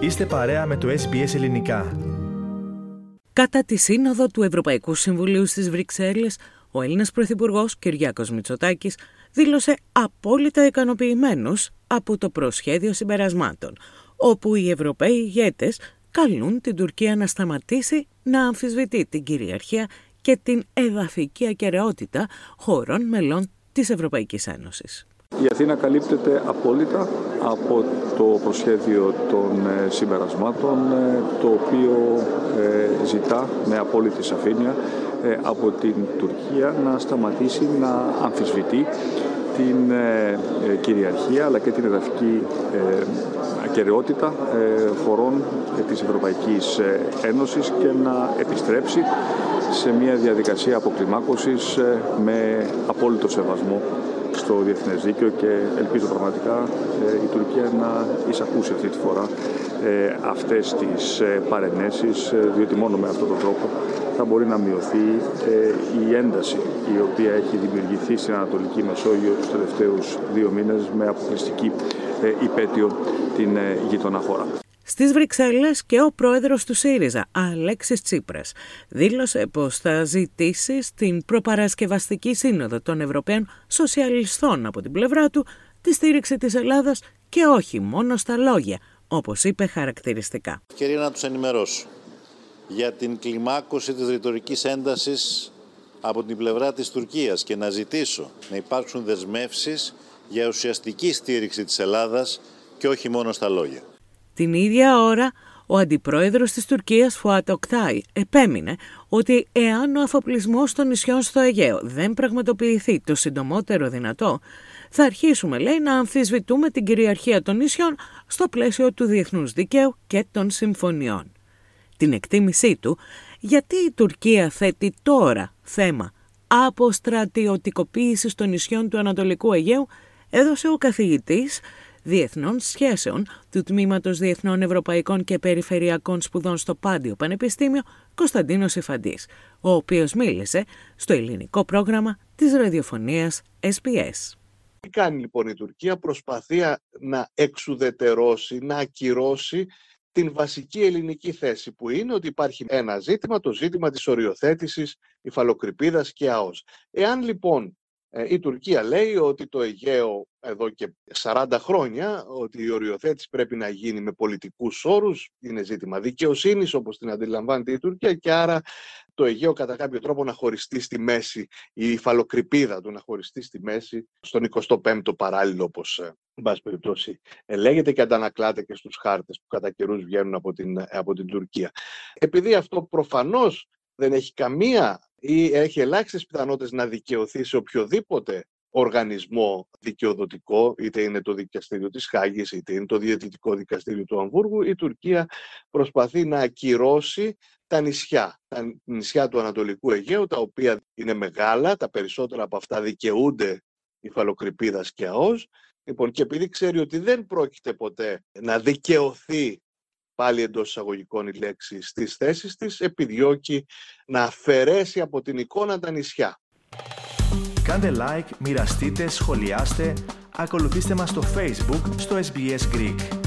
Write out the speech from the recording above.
Είστε παρέα με το SBS Ελληνικά. Κατά τη σύνοδο του Ευρωπαϊκού Συμβουλίου στις Βρυξέλλες, ο Έλληνας Πρωθυπουργός Κυριάκος Μητσοτάκης δήλωσε απόλυτα ικανοποιημένος από το προσχέδιο συμπερασμάτων, όπου οι Ευρωπαίοι ηγέτες καλούν την Τουρκία να σταματήσει να αμφισβητεί την κυριαρχία και την εδαφική ακαιρεότητα χωρών μελών της Ευρωπαϊκής Ένωσης. Η Αθήνα καλύπτεται απόλυτα από το προσχέδιο των ε, συμπερασμάτων, ε, το οποίο ε, ζητά με απόλυτη σαφήνεια από την Τουρκία να σταματήσει να αμφισβητεί την κυριαρχία αλλά και την εδαφική ακαιρεότητα χωρών της Ευρωπαϊκής Ένωσης και να επιστρέψει σε μια διαδικασία αποκλιμάκωσης με απόλυτο σεβασμό στο διεθνές δίκαιο και ελπίζω πραγματικά ε, η Τουρκία να εισακούσει αυτή τη φορά ε, αυτές τις ε, παρενέσεις διότι μόνο με αυτόν τον τρόπο θα μπορεί να μειωθεί η ένταση η οποία έχει δημιουργηθεί στην Ανατολική Μεσόγειο τους τελευταίους δύο μήνες με αποκλειστική υπέτειο την γειτονά χώρα. Στις Βρυξέλλες και ο πρόεδρος του ΣΥΡΙΖΑ, Αλέξης Τσίπρας, δήλωσε πως θα ζητήσει στην προπαρασκευαστική σύνοδο των Ευρωπαίων Σοσιαλιστών από την πλευρά του τη στήριξη της Ελλάδας και όχι μόνο στα λόγια, όπως είπε χαρακτηριστικά. Ευκαιρία να τους ενημερώσω για την κλιμάκωση της ρητορικής έντασης από την πλευρά της Τουρκίας και να ζητήσω να υπάρξουν δεσμεύσεις για ουσιαστική στήριξη της Ελλάδας και όχι μόνο στα λόγια. Την ίδια ώρα, ο αντιπρόεδρος της Τουρκίας, Φουάτ Οκτάι, επέμεινε ότι εάν ο αφοπλισμός των νησιών στο Αιγαίο δεν πραγματοποιηθεί το συντομότερο δυνατό, θα αρχίσουμε, λέει, να αμφισβητούμε την κυριαρχία των νησιών στο πλαίσιο του διεθνούς δικαίου και των συμφωνιών. Την εκτίμησή του, γιατί η Τουρκία θέτει τώρα θέμα αποστρατιωτικοποίησης των νησιών του Ανατολικού Αιγαίου, έδωσε ο καθηγητής Διεθνών Σχέσεων του Τμήματος Διεθνών Ευρωπαϊκών και Περιφερειακών Σπουδών στο Πάντιο Πανεπιστήμιο Κωνσταντίνος Ιφαντής, ο οποίος μίλησε στο ελληνικό πρόγραμμα της ραδιοφωνίας SPS. Τι κάνει λοιπόν η Τουρκία, προσπαθεί να εξουδετερώσει, να ακυρώσει την βασική ελληνική θέση που είναι ότι υπάρχει ένα ζήτημα, το ζήτημα της οριοθέτησης υφαλοκρηπίδας και ΑΟΣ. Εάν λοιπόν ε, η Τουρκία λέει ότι το Αιγαίο εδώ και 40 χρόνια, ότι η οριοθέτηση πρέπει να γίνει με πολιτικούς όρους, είναι ζήτημα δικαιοσύνης όπως την αντιλαμβάνεται η Τουρκία και άρα το Αιγαίο κατά κάποιο τρόπο να χωριστεί στη μέση, η υφαλοκρηπίδα του να χωριστεί στη μέση στον 25ο παράλληλο όπως ε, εν πάση περιπτώσει λέγεται και αντανακλάται και στους χάρτες που κατά καιρούς βγαίνουν από την, από την Τουρκία. Επειδή αυτό προφανώς δεν έχει καμία ή έχει ελάχιστες πιθανότητες να δικαιωθεί σε οποιοδήποτε οργανισμό δικαιοδοτικό, είτε είναι το δικαστήριο της Χάγης, είτε είναι το διαιτητικό δικαστήριο του Αμβούργου, η Τουρκία προσπαθεί να ακυρώσει τα νησιά, τα νησιά του Ανατολικού Αιγαίου, τα οποία είναι μεγάλα, τα περισσότερα από αυτά δικαιούνται υφαλοκρηπίδας και ΑΟΣ, Λοιπόν, και επειδή ξέρει ότι δεν πρόκειται ποτέ να δικαιωθεί πάλι εντός εισαγωγικών η λέξη στις θέσεις της, επιδιώκει να αφαιρέσει από την εικόνα τα νησιά. Κάντε like, μοιραστείτε, σχολιάστε, ακολουθήστε μας στο Facebook, στο SBS Greek.